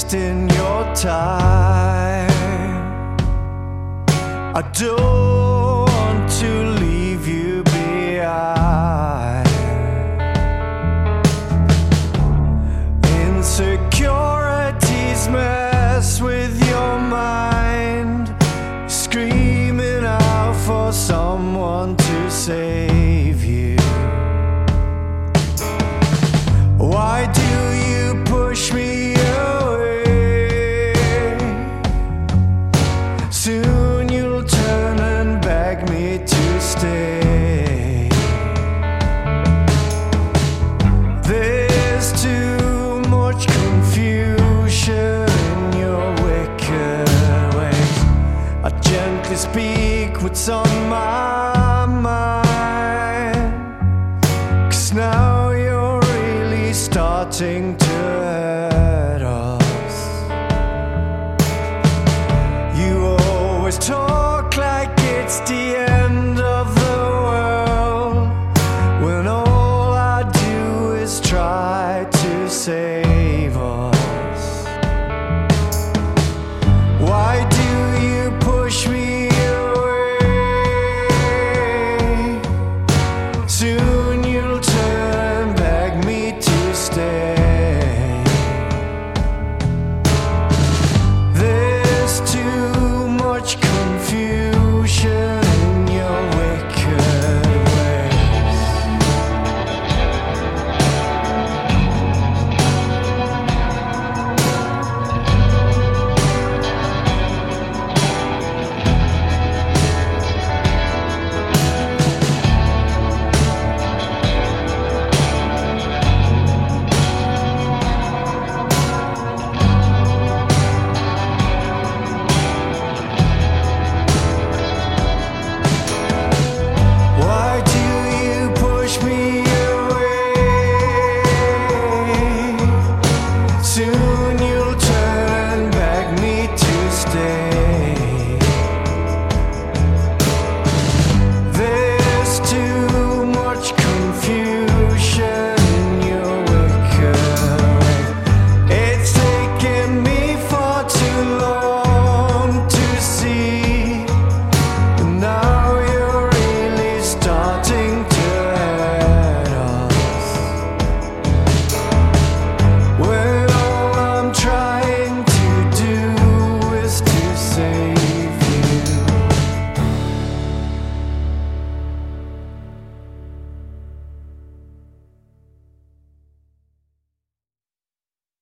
wasting your time. I don't want to leave you behind. Insecurities mess with your mind. Screaming out for someone to save Gently speak what's on my mind. Cause now you're really starting to hurt us. You always talk like it's the end of the world when all I do is try to say to